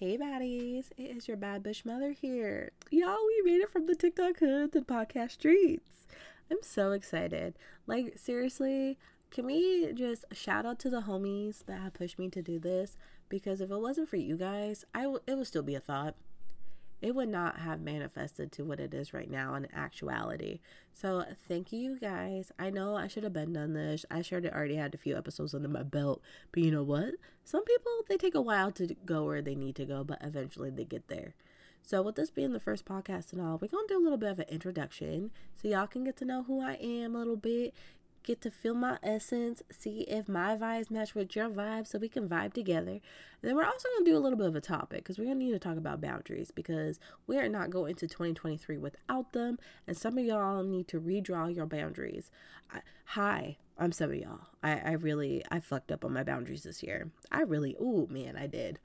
Hey baddies, it is your bad bitch mother here. Y'all, we made it from the TikTok hood to podcast streets. I'm so excited. Like, seriously, can we just shout out to the homies that have pushed me to do this? Because if it wasn't for you guys, I w- it would still be a thought it would not have manifested to what it is right now in actuality. So thank you guys. I know I should have been done this. I should have already had a few episodes under my belt, but you know what? Some people they take a while to go where they need to go, but eventually they get there. So with this being the first podcast and all, we're gonna do a little bit of an introduction so y'all can get to know who I am a little bit, get to feel my essence, see if my vibes match with your vibes so we can vibe together. And then we're also going to do a little bit of a topic because we're going to need to talk about boundaries because we are not going to 2023 without them. And some of y'all need to redraw your boundaries. I, hi, I'm some of y'all. I, I really, I fucked up on my boundaries this year. I really, ooh, man, I did.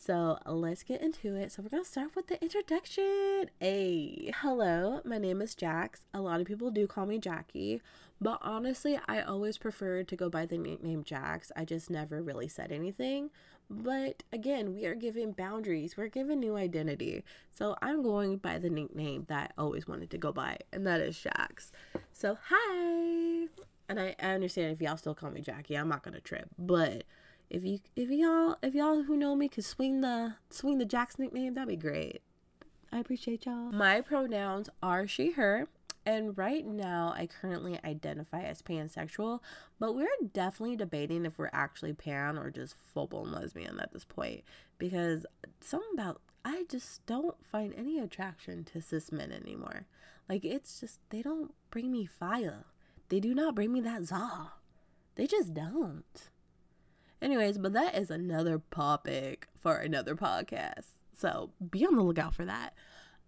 So let's get into it. So we're gonna start with the introduction. Hey, hello, my name is Jax. A lot of people do call me Jackie, but honestly, I always preferred to go by the nickname Jax. I just never really said anything. But again, we are given boundaries. We're given new identity. So I'm going by the nickname that I always wanted to go by, and that is Jax. So hi. And I, I understand if y'all still call me Jackie, I'm not gonna trip, but if you if y'all if y'all who know me could swing the swing the Jax nickname, that'd be great. I appreciate y'all. My pronouns are she her. And right now, I currently identify as pansexual, but we're definitely debating if we're actually pan or just full blown lesbian at this point. Because something about, I just don't find any attraction to cis men anymore. Like, it's just, they don't bring me fire. They do not bring me that za. They just don't. Anyways, but that is another topic for another podcast. So be on the lookout for that.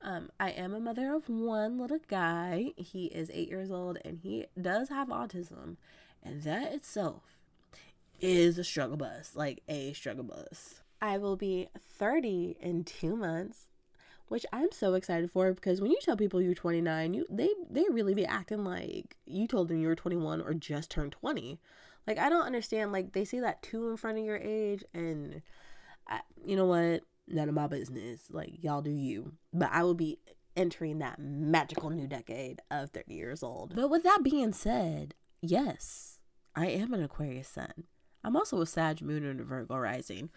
Um, I am a mother of one little guy. He is eight years old and he does have autism. And that itself is a struggle bus, like a struggle bus. I will be 30 in two months, which I'm so excited for because when you tell people you're 29, you they they really be acting like you told them you were 21 or just turned 20. Like I don't understand. Like they say that two in front of your age, and I, you know what? None of my business. Like y'all do you. But I will be entering that magical new decade of 30 years old. But with that being said, yes, I am an Aquarius sun. I'm also a Sag moon and a Virgo rising.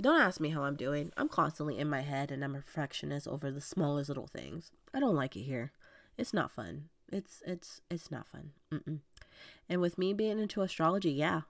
Don't ask me how I'm doing. I'm constantly in my head and I'm a perfectionist over the smallest little things. I don't like it here. It's not fun. It's it's it's not fun. Mm-mm. And with me being into astrology, yeah,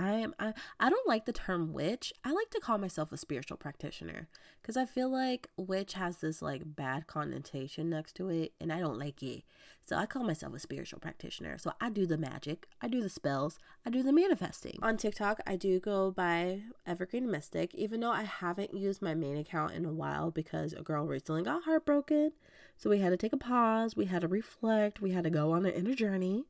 I am I, I don't like the term witch. I like to call myself a spiritual practitioner cuz I feel like witch has this like bad connotation next to it and I don't like it. So I call myself a spiritual practitioner. So I do the magic, I do the spells, I do the manifesting. On TikTok, I do go by Evergreen Mystic even though I haven't used my main account in a while because a girl recently got heartbroken. So we had to take a pause, we had to reflect, we had to go on an inner journey.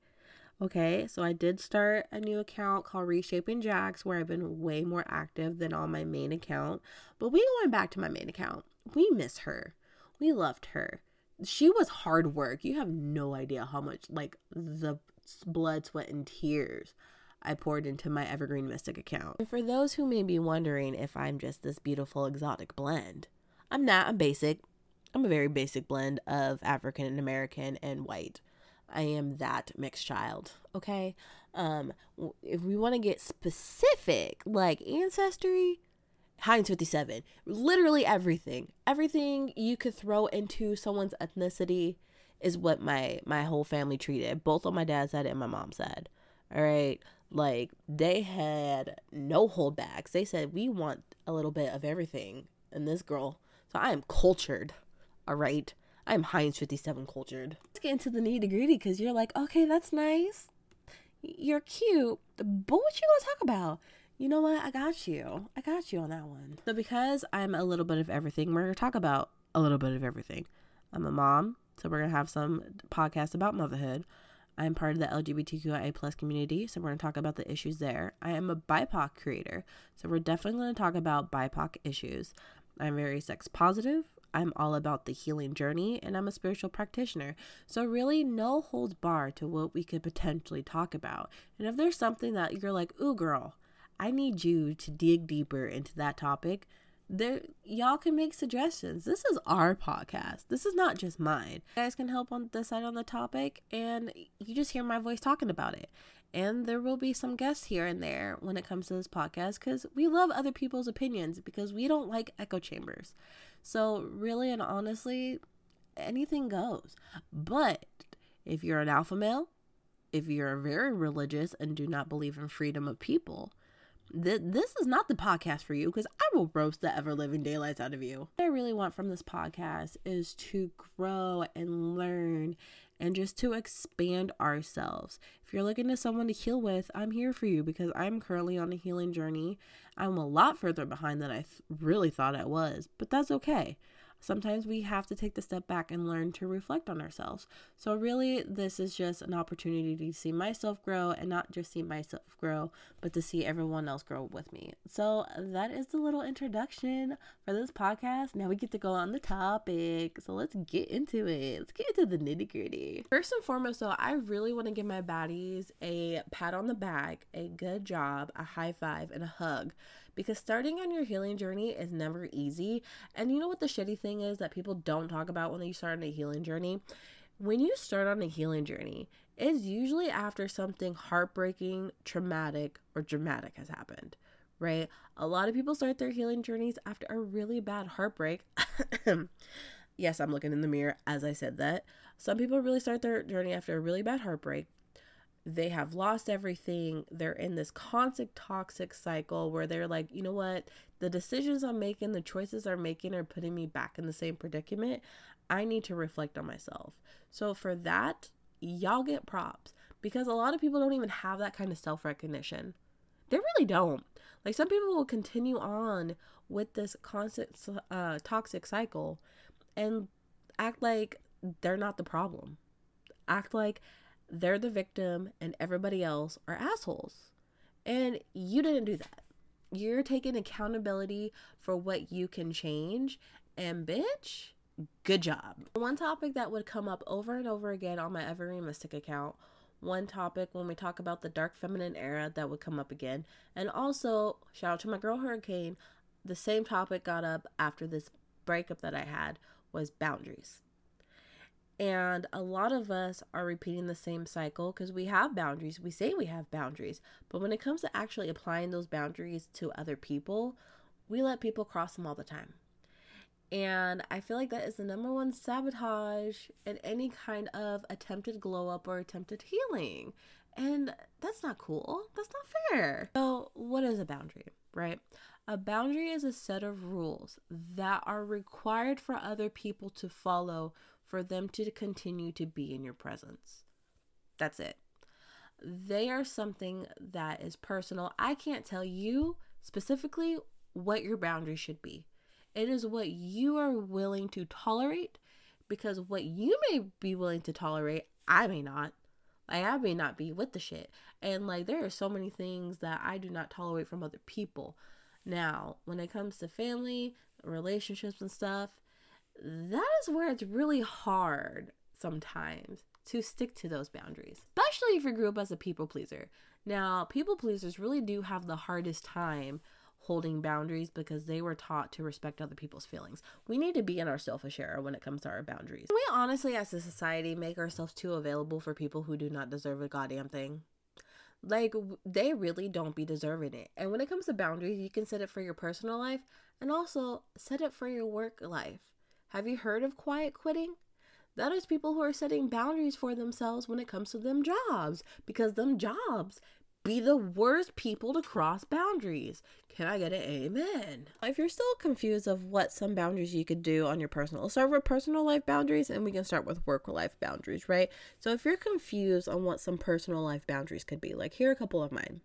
Okay, so I did start a new account called Reshaping Jax where I've been way more active than on my main account. But we going back to my main account. We miss her. We loved her. She was hard work. You have no idea how much like the blood, sweat, and tears I poured into my Evergreen Mystic account. And for those who may be wondering if I'm just this beautiful exotic blend, I'm not. I'm basic. I'm a very basic blend of African and American and white. I am that mixed child. Okay. Um, if we want to get specific, like ancestry, Heinz 57, literally everything, everything you could throw into someone's ethnicity is what my my whole family treated. Both on my dad's side and my mom's side. All right. Like they had no holdbacks. They said we want a little bit of everything in this girl. So I am cultured. All right. I'm Heinz 57 cultured. Let's get into the nitty gritty because you're like, okay, that's nice. You're cute. But what you gonna talk about? You know what? I got you. I got you on that one. So because I'm a little bit of everything, we're gonna talk about a little bit of everything. I'm a mom, so we're gonna have some podcasts about motherhood. I'm part of the LGBTQIA plus community, so we're gonna talk about the issues there. I am a BIPOC creator, so we're definitely gonna talk about BIPOC issues. I'm very sex positive. I'm all about the healing journey and I'm a spiritual practitioner. So, really, no holds bar to what we could potentially talk about. And if there's something that you're like, ooh, girl, I need you to dig deeper into that topic, there y'all can make suggestions. This is our podcast. This is not just mine. You guys can help on decide on the topic and you just hear my voice talking about it. And there will be some guests here and there when it comes to this podcast because we love other people's opinions because we don't like echo chambers. So, really and honestly, anything goes. But if you're an alpha male, if you're very religious and do not believe in freedom of people, th- this is not the podcast for you because I will roast the ever living daylights out of you. What I really want from this podcast is to grow and learn and just to expand ourselves. If you're looking to someone to heal with, I'm here for you because I'm currently on a healing journey. I'm a lot further behind than I th- really thought I was, but that's okay sometimes we have to take the step back and learn to reflect on ourselves. So, really, this is just an opportunity to see myself grow and not just see myself grow, but to see everyone else grow with me. So, that is the little introduction for this podcast. Now we get to go on the topic. So, let's get into it. Let's get into the nitty gritty. First and foremost, though, I really want to give my baddies a pat on the back, a good job, a high five, and a hug because starting on your healing journey is never easy. And you know what the shitty thing is that people don't talk about when they start on a healing journey? When you start on a healing journey, it's usually after something heartbreaking, traumatic, or dramatic has happened, right? A lot of people start their healing journeys after a really bad heartbreak. yes, I'm looking in the mirror as I said that. Some people really start their journey after a really bad heartbreak they have lost everything. They're in this constant toxic cycle where they're like, you know what? The decisions I'm making, the choices I'm making are putting me back in the same predicament. I need to reflect on myself. So for that, y'all get props because a lot of people don't even have that kind of self recognition. They really don't. Like some people will continue on with this constant uh, toxic cycle and act like they're not the problem. Act like they're the victim and everybody else are assholes. And you didn't do that. You're taking accountability for what you can change. And bitch, good job. One topic that would come up over and over again on my Evergreen Mystic account. One topic when we talk about the dark feminine era that would come up again. And also, shout out to my girl Hurricane, the same topic got up after this breakup that I had was boundaries. And a lot of us are repeating the same cycle because we have boundaries. We say we have boundaries. But when it comes to actually applying those boundaries to other people, we let people cross them all the time. And I feel like that is the number one sabotage in any kind of attempted glow up or attempted healing. And that's not cool. That's not fair. So, what is a boundary, right? A boundary is a set of rules that are required for other people to follow for them to continue to be in your presence. That's it. They are something that is personal. I can't tell you specifically what your boundary should be. It is what you are willing to tolerate because what you may be willing to tolerate, I may not. Like, I may not be with the shit. And, like, there are so many things that I do not tolerate from other people. Now, when it comes to family, relationships, and stuff, that is where it's really hard sometimes to stick to those boundaries, especially if you grew up as a people pleaser. Now, people pleasers really do have the hardest time holding boundaries because they were taught to respect other people's feelings. We need to be in our selfish era when it comes to our boundaries. We honestly, as a society, make ourselves too available for people who do not deserve a goddamn thing. Like, they really don't be deserving it. And when it comes to boundaries, you can set it for your personal life and also set it for your work life. Have you heard of quiet quitting? That is people who are setting boundaries for themselves when it comes to them jobs because them jobs be the worst people to cross boundaries. Can I get an amen? If you're still confused of what some boundaries you could do on your personal, let's start with personal life boundaries and we can start with work life boundaries, right? So if you're confused on what some personal life boundaries could be, like here are a couple of mine.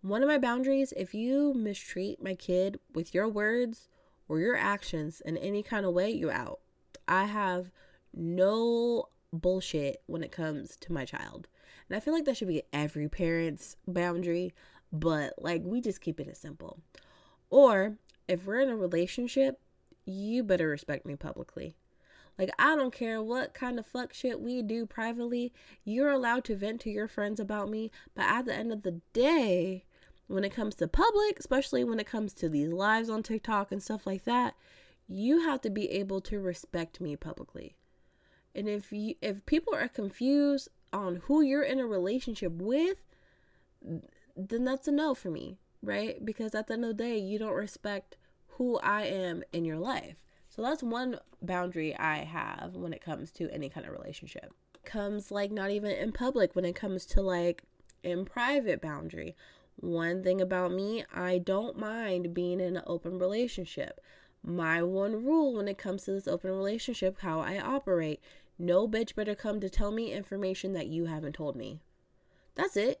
One of my boundaries, if you mistreat my kid with your words or your actions in any kind of way, you're out. I have no bullshit when it comes to my child. And I feel like that should be every parent's boundary, but like we just keep it as simple. Or if we're in a relationship, you better respect me publicly. Like, I don't care what kind of fuck shit we do privately. You're allowed to vent to your friends about me. But at the end of the day, when it comes to public, especially when it comes to these lives on TikTok and stuff like that, you have to be able to respect me publicly. And if you if people are confused on who you're in a relationship with, then that's a no for me, right? Because at the end of the day, you don't respect who I am in your life. So that's one boundary I have when it comes to any kind of relationship. Comes like not even in public when it comes to like in private boundary. One thing about me, I don't mind being in an open relationship. My one rule when it comes to this open relationship, how I operate, no bitch better come to tell me information that you haven't told me. That's it.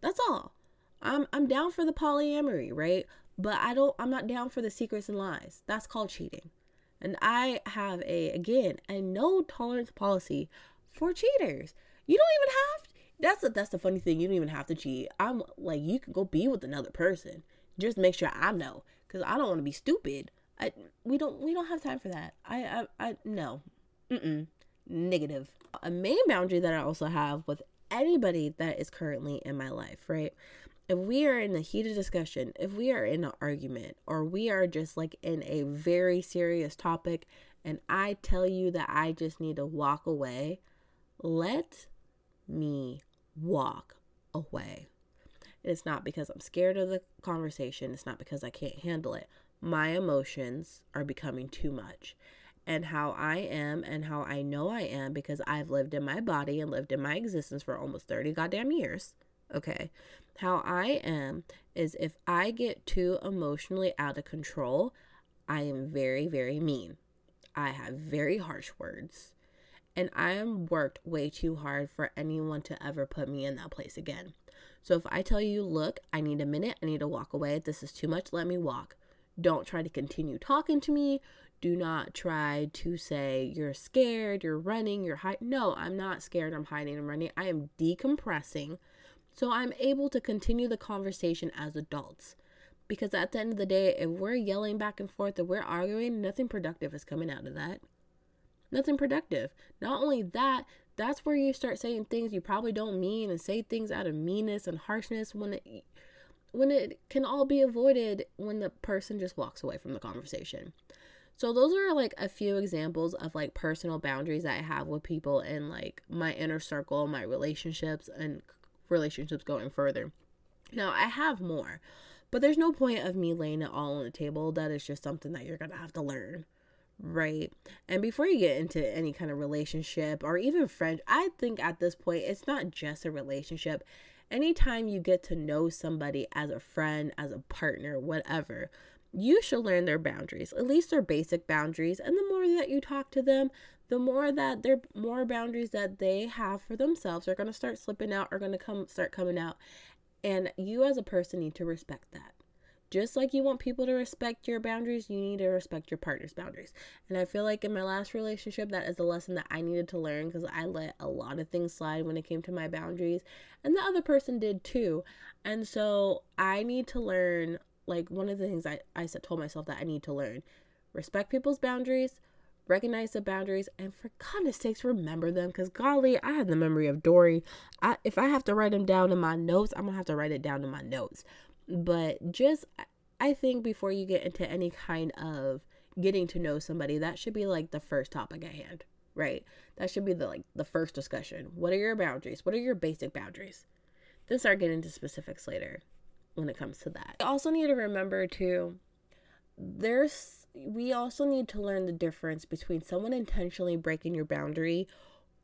That's all. I'm I'm down for the polyamory, right? But I don't I'm not down for the secrets and lies. That's called cheating. And I have a again, a no tolerance policy for cheaters. You don't even have that's the, that's the funny thing. You don't even have to cheat. I'm like you can go be with another person. Just make sure I know cuz I don't want to be stupid. I we don't we don't have time for that. I I, I no. Mm-mm negative. A main boundary that I also have with anybody that is currently in my life, right? If we are in a heated discussion, if we are in an argument, or we are just like in a very serious topic, and I tell you that I just need to walk away, let me walk away. It's not because I'm scared of the conversation, it's not because I can't handle it. My emotions are becoming too much and how I am and how I know I am because I've lived in my body and lived in my existence for almost 30 goddamn years. Okay. How I am is if I get too emotionally out of control, I am very, very mean. I have very harsh words. And I am worked way too hard for anyone to ever put me in that place again. So if I tell you, look, I need a minute, I need to walk away, this is too much, let me walk. Don't try to continue talking to me. Do not try to say you're scared, you're running, you're hiding. No, I'm not scared, I'm hiding, I'm running. I am decompressing. So I'm able to continue the conversation as adults. Because at the end of the day, if we're yelling back and forth, if we're arguing, nothing productive is coming out of that. Nothing productive. Not only that, that's where you start saying things you probably don't mean and say things out of meanness and harshness when it when it can all be avoided when the person just walks away from the conversation. So those are like a few examples of like personal boundaries that I have with people in like my inner circle, my relationships and relationships going further. Now, I have more, but there's no point of me laying it all on the table. That is just something that you're going to have to learn. Right. And before you get into any kind of relationship or even friend, I think at this point it's not just a relationship. Anytime you get to know somebody as a friend, as a partner, whatever, you should learn their boundaries, at least their basic boundaries. And the more that you talk to them, the more that their more boundaries that they have for themselves are going to start slipping out, are going to come start coming out. And you as a person need to respect that. Just like you want people to respect your boundaries, you need to respect your partner's boundaries. And I feel like in my last relationship, that is a lesson that I needed to learn because I let a lot of things slide when it came to my boundaries, and the other person did too. And so I need to learn like one of the things I, I told myself that I need to learn respect people's boundaries, recognize the boundaries, and for goodness sakes, remember them. Because golly, I have the memory of Dory. I, if I have to write them down in my notes, I'm gonna have to write it down in my notes. But just, I think before you get into any kind of getting to know somebody, that should be like the first topic at hand, right? That should be the like the first discussion. What are your boundaries? What are your basic boundaries? Then start getting into specifics later when it comes to that. I also need to remember too, there's we also need to learn the difference between someone intentionally breaking your boundary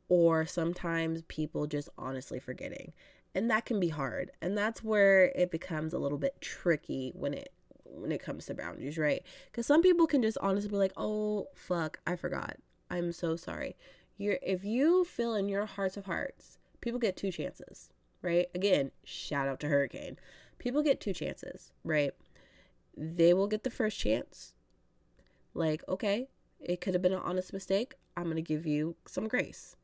or sometimes people just honestly forgetting. And that can be hard. And that's where it becomes a little bit tricky when it when it comes to boundaries, right? Cuz some people can just honestly be like, "Oh, fuck, I forgot. I'm so sorry." You're if you feel in your hearts of hearts, people get two chances, right? Again, shout out to Hurricane people get two chances, right? They will get the first chance. Like, okay, it could have been an honest mistake. I'm to give you some grace.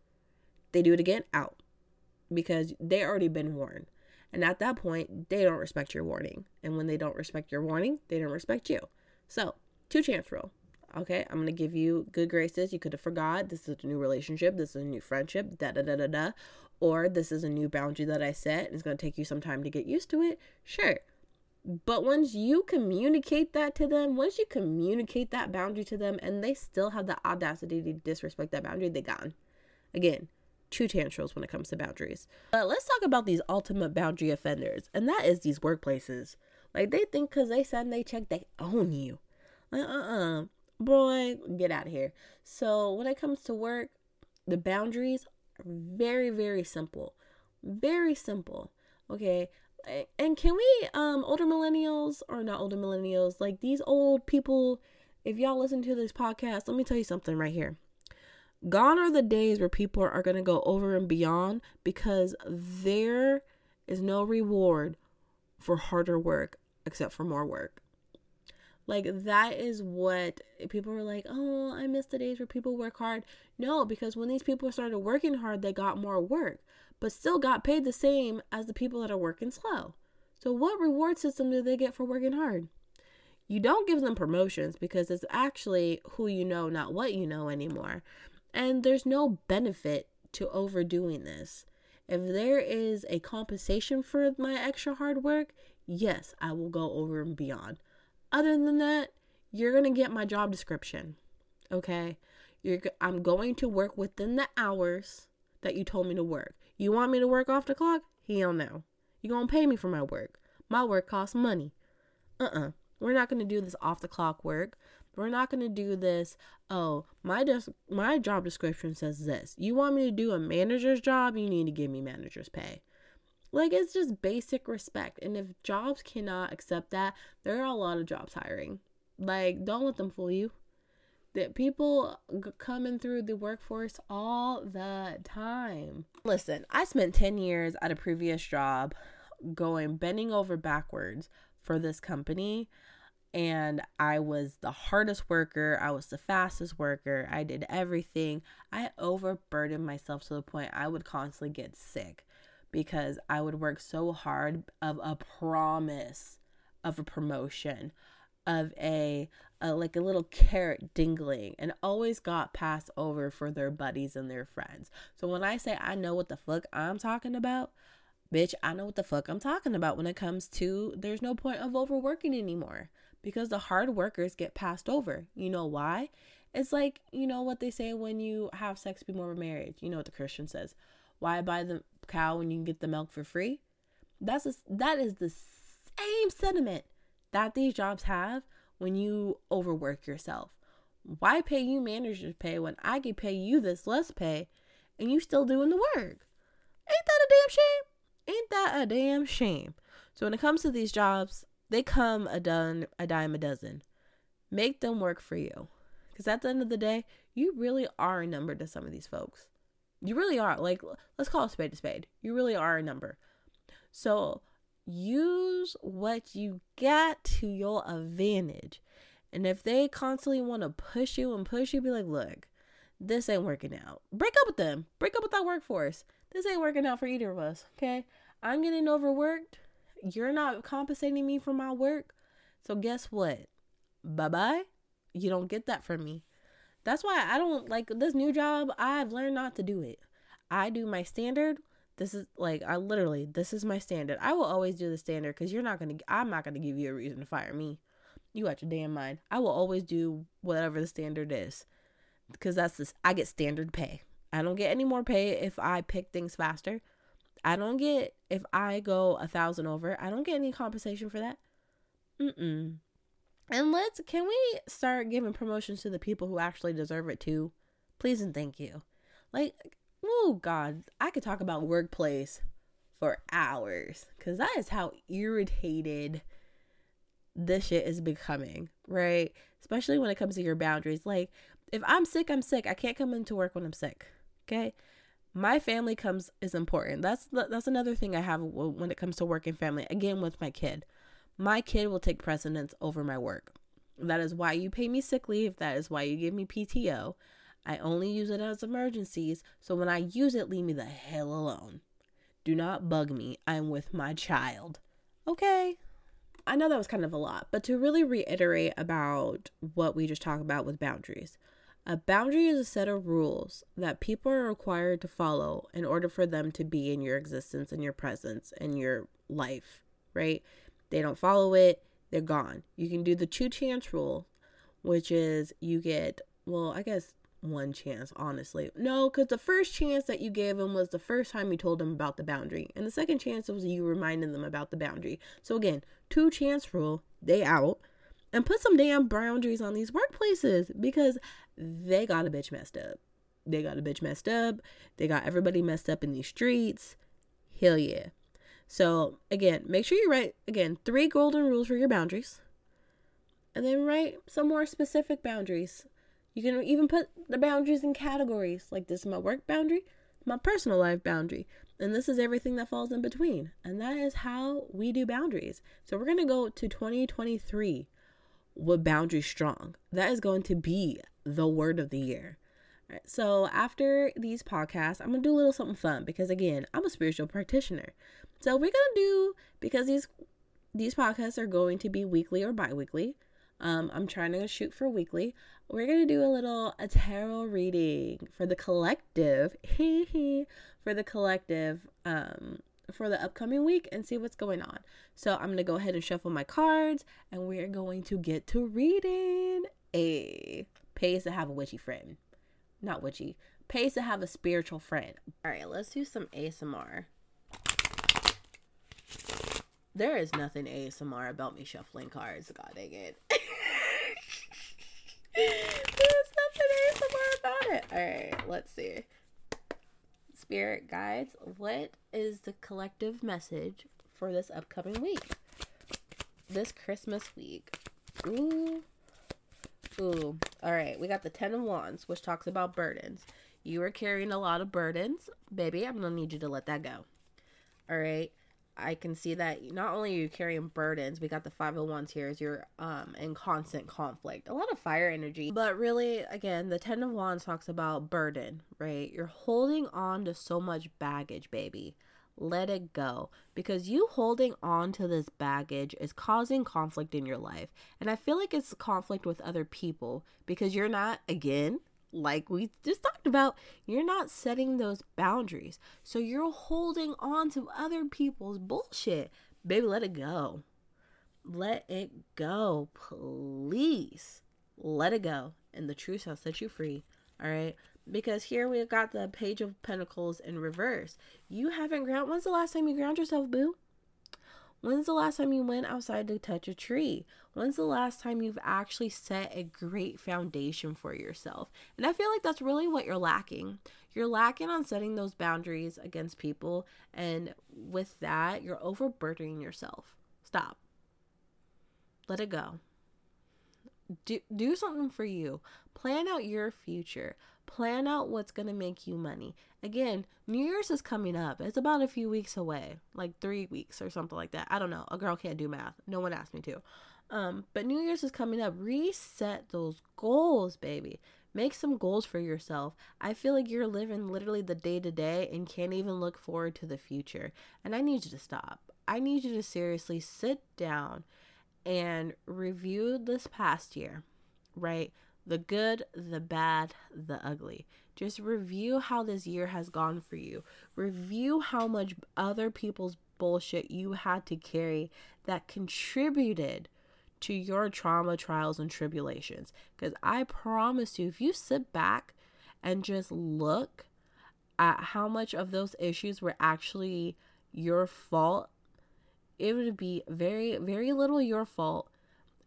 They do it again, out. Because they already been warned. And at that point, they don't respect your warning. And when they don't respect your warning, they don't respect you. So, two chance rule. Okay, I'm gonna give you good graces. You could have forgot. This is a new relationship. This is a new friendship. Da da da da da or this is a new boundary that I set and it's to take you some time to get used to it, sure. But once you communicate that to them, once you communicate that boundary to them and they still have the audacity to disrespect that boundary, they gone. Again, true tantrums when it comes to boundaries. But let's talk about these ultimate boundary offenders, and that is these workplaces. Like they think because they send they check, they own you. Like, uh-uh. Boy, get out of here. So when it comes to work, the boundaries are very, very simple. Very simple. Okay and can we um older millennials or not older millennials like these old people if y'all listen to this podcast let me tell you something right here gone are the days where people are going to go over and beyond because there is no reward for harder work except for more work like that is what people were like oh i miss the days where people work hard no because when these people started working hard they got more work but still got paid the same as the people that are working slow. So, what reward system do they get for working hard? You don't give them promotions because it's actually who you know, not what you know anymore. And there's no benefit to overdoing this. If there is a compensation for my extra hard work, yes, I will go over and beyond. Other than that, you're going to get my job description. Okay? You're I'm going to work within the hours that you told me to work. You want me to work off the clock? Hell no. You're gonna pay me for my work. My work costs money. Uh-uh. We're not gonna do this off the clock work. We're not gonna do this. Oh, my des- my job description says this. You want me to do a manager's job? You need to give me manager's pay. Like it's just basic respect. And if jobs cannot accept that, there are a lot of jobs hiring. Like don't let them fool you that people g- coming through the workforce all the time. Listen, I spent 10 years at a previous job going bending over backwards for this company and I was the hardest worker, I was the fastest worker, I did everything. I overburdened myself to the point I would constantly get sick because I would work so hard of a promise of a promotion of a, a like a little carrot dingling and always got passed over for their buddies and their friends. So when I say I know what the fuck I'm talking about, bitch, I know what the fuck I'm talking about when it comes to there's no point of overworking anymore because the hard workers get passed over. You know why? It's like, you know what they say when you have sex before marriage. You know what the Christian says. Why buy the cow when you can get the milk for free? That's a, that is the same sentiment that these jobs have when you overwork yourself. Why pay you manager's pay when I can pay you this less pay and you still doing the work? Ain't that a damn shame? Ain't that a damn shame? So when it comes to these jobs, they come a done a dime a dozen. Make them work for you. Cause at the end of the day, you really are a number to some of these folks. You really are. Like let's call a spade a spade. You really are a number. So use what you got to your advantage. And if they constantly want to push you and push you, be like, look, this ain't working out. Break up with them. Break up with that workforce. This ain't working out for either of us. Okay. I'm getting overworked. You're not compensating me for my work. So guess what? Bye bye. You don't get that from me. That's why I don't like this new job. I've learned not to do it. I do my standard this is like I literally this is my standard. I will always do the standard because you're not gonna. I'm not gonna give you a reason to fire me. You got your damn mind. I will always do whatever the standard is because that's this. I get standard pay. I don't get any more pay if I pick things faster. I don't get if I go a thousand over. I don't get any compensation for that. Mm-mm. And let's can we start giving promotions to the people who actually deserve it too? Please and thank you. Like oh god i could talk about workplace for hours because that is how irritated this shit is becoming right especially when it comes to your boundaries like if i'm sick i'm sick i can't come into work when i'm sick okay my family comes is important that's that's another thing i have when it comes to work and family again with my kid my kid will take precedence over my work that is why you pay me sick leave that is why you give me pto I only use it as emergencies, so when I use it, leave me the hell alone. Do not bug me. I'm with my child. Okay. I know that was kind of a lot, but to really reiterate about what we just talked about with boundaries. A boundary is a set of rules that people are required to follow in order for them to be in your existence and your presence and your life, right? They don't follow it, they're gone. You can do the two chance rule, which is you get, well, I guess one chance, honestly. No, because the first chance that you gave them was the first time you told them about the boundary. And the second chance was you reminding them about the boundary. So again, two chance rule, they out. And put some damn boundaries on these workplaces because they got a bitch messed up. They got a bitch messed up. They got everybody messed up in these streets. Hell yeah. So again, make sure you write again three golden rules for your boundaries. And then write some more specific boundaries you can even put the boundaries in categories like this is my work boundary, my personal life boundary, and this is everything that falls in between. And that is how we do boundaries. So we're going to go to 2023 with boundaries strong. That is going to be the word of the year. so after these podcasts, I'm to do a little something fun because again, I'm a spiritual practitioner. So we're to do because these these podcasts are going to be weekly or bi-weekly. Um, I'm trying to shoot for weekly. We're gonna do a little a tarot reading for the collective, for the collective, um, for the upcoming week and see what's going on. So I'm gonna go ahead and shuffle my cards, and we're going to get to reading. A pays to have a witchy friend, not witchy. Pays to have a spiritual friend. All right, let's do some ASMR. There is nothing ASMR about me shuffling cards. God dang it. There's nothing ASMR about it. All right, let's see. Spirit guides, what is the collective message for this upcoming week? This Christmas week. Ooh. Ooh. All right, we got the Ten of Wands, which talks about burdens. You are carrying a lot of burdens. Baby, I'm to need you to let that go. All right. I can see that not only are you carrying burdens, we got the Five of Wands here, is you're um in constant conflict. A lot of fire energy. But really, again, the Ten of Wands talks about burden, right? You're holding on to so much baggage, baby. Let it go. Because you holding on to this baggage is causing conflict in your life. And I feel like it's conflict with other people because you're not, again, like we just talked about, you're not setting those boundaries. So you're holding on to other people's bullshit. Baby, let it go. Let it go. Please. Let it go. And the truth shall set you free. All right. Because here we've got the page of pentacles in reverse. You haven't ground. When's the last time you ground yourself, boo? When's the last time you went outside to touch a tree? When's the last time you've actually set a great foundation for yourself? And I feel like that's really what you're lacking. You're lacking on setting those boundaries against people. And with that, you're overburdening yourself. Stop. Let it go. Do, do something for you. Plan out your future. Plan out what's going to make you money. Again, New Year's is coming up. It's about a few weeks away, like three weeks or something like that. I don't know. A girl can't do math. No one asked me to. Um, but New Year's is coming up. Reset those goals, baby. Make some goals for yourself. I feel like you're living literally the day to day and can't even look forward to the future. And I need you to stop. I need you to seriously sit down and review this past year, right? The good, the bad, the ugly. Just review how this year has gone for you. Review how much other people's bullshit you had to carry that contributed to your trauma, trials, and tribulations. Because I promise you, if you sit back and just look at how much of those issues were actually your fault, it would be very, very little your fault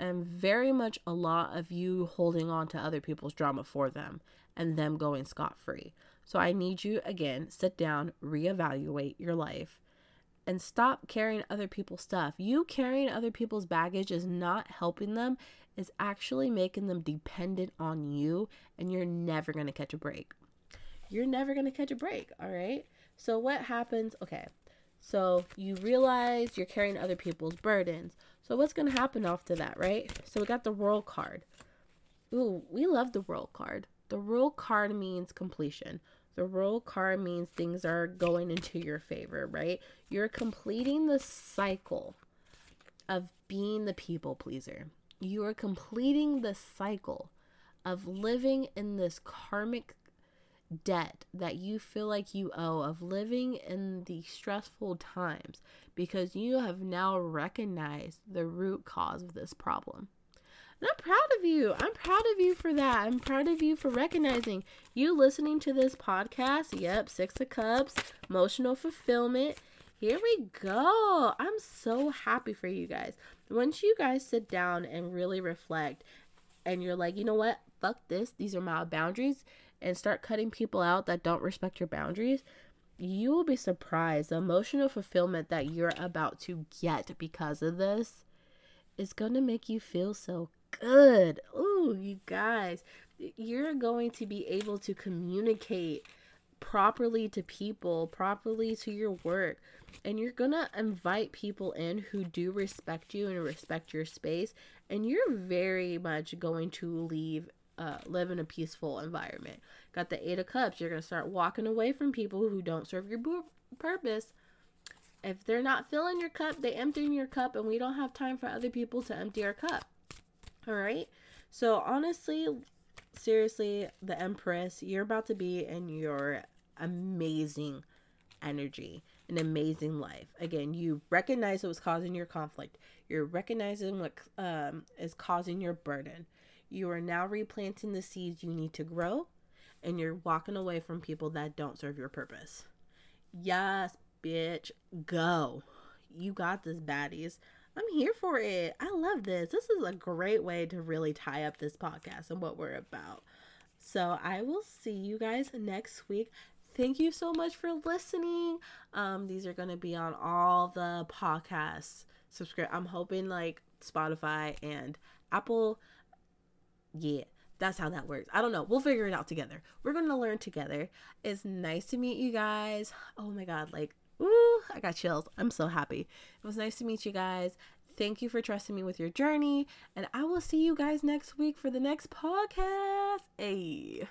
and very much a lot of you holding on to other people's drama for them and them going scot free. So I need you again, sit down, reevaluate your life, and stop carrying other people's stuff. You carrying other people's baggage is not helping them, is actually making them dependent on you, and you're never to catch a break. You're never to catch a break, all right? So, what happens? Okay, so you realize you're carrying other people's burdens. So what's going to happen after that, right? So we got the world card. Ooh, we love the world card. The world card means completion. The world card means things are going into your favor, right? You're completing the cycle of being the people pleaser. You are completing the cycle of living in this karmic debt that you feel like you owe of living in the stressful times because you have now recognized the root cause of this problem. And I'm proud of you. I'm proud of you for that. I'm proud of you for recognizing you listening to this podcast. Yep, Six of Cups, emotional fulfillment. Here we go. I'm so happy for you guys. Once you guys sit down and really reflect and you're like, you know what? Fuck this. These are my boundaries and start cutting people out that don't respect your boundaries, you will be surprised. The emotional fulfillment that you're about to get because of this is going to make you feel so good. Ooh, you guys, you're going to be able to communicate properly to people, properly to your work, and you're going to invite people in who do respect you and respect your space, and you're very much going to leave uh, live in a peaceful environment. Got the Eight of Cups. You're going to start walking away from people who don't serve your purpose. If they're not filling your cup, they empty your cup, and we don't have time for other people to empty our cup. All right? So, honestly, seriously, the Empress, you're about to be in your amazing energy, an amazing life. Again, you recognize what was causing your conflict. You're recognizing what um, is causing your burden. You are now replanting the seeds you need to grow, and you're walking away from people that don't serve your purpose. Yes, bitch, go. You got this, baddies. I'm here for it. I love this. This is a great way to really tie up this podcast and what we're about. So I will see you guys next week. Thank you so much for listening. Um, these are gonna be on all the podcasts. Subscribe. I'm hoping like Spotify and Apple yeah, that's how that works. I don't know. We'll figure it out together. We're going to learn together. It's nice to meet you guys. Oh my God. Like, ooh, I got chills. I'm so happy. It was nice to meet you guys. Thank you for trusting me with your journey. And I will see you guys next week for the next podcast. Hey.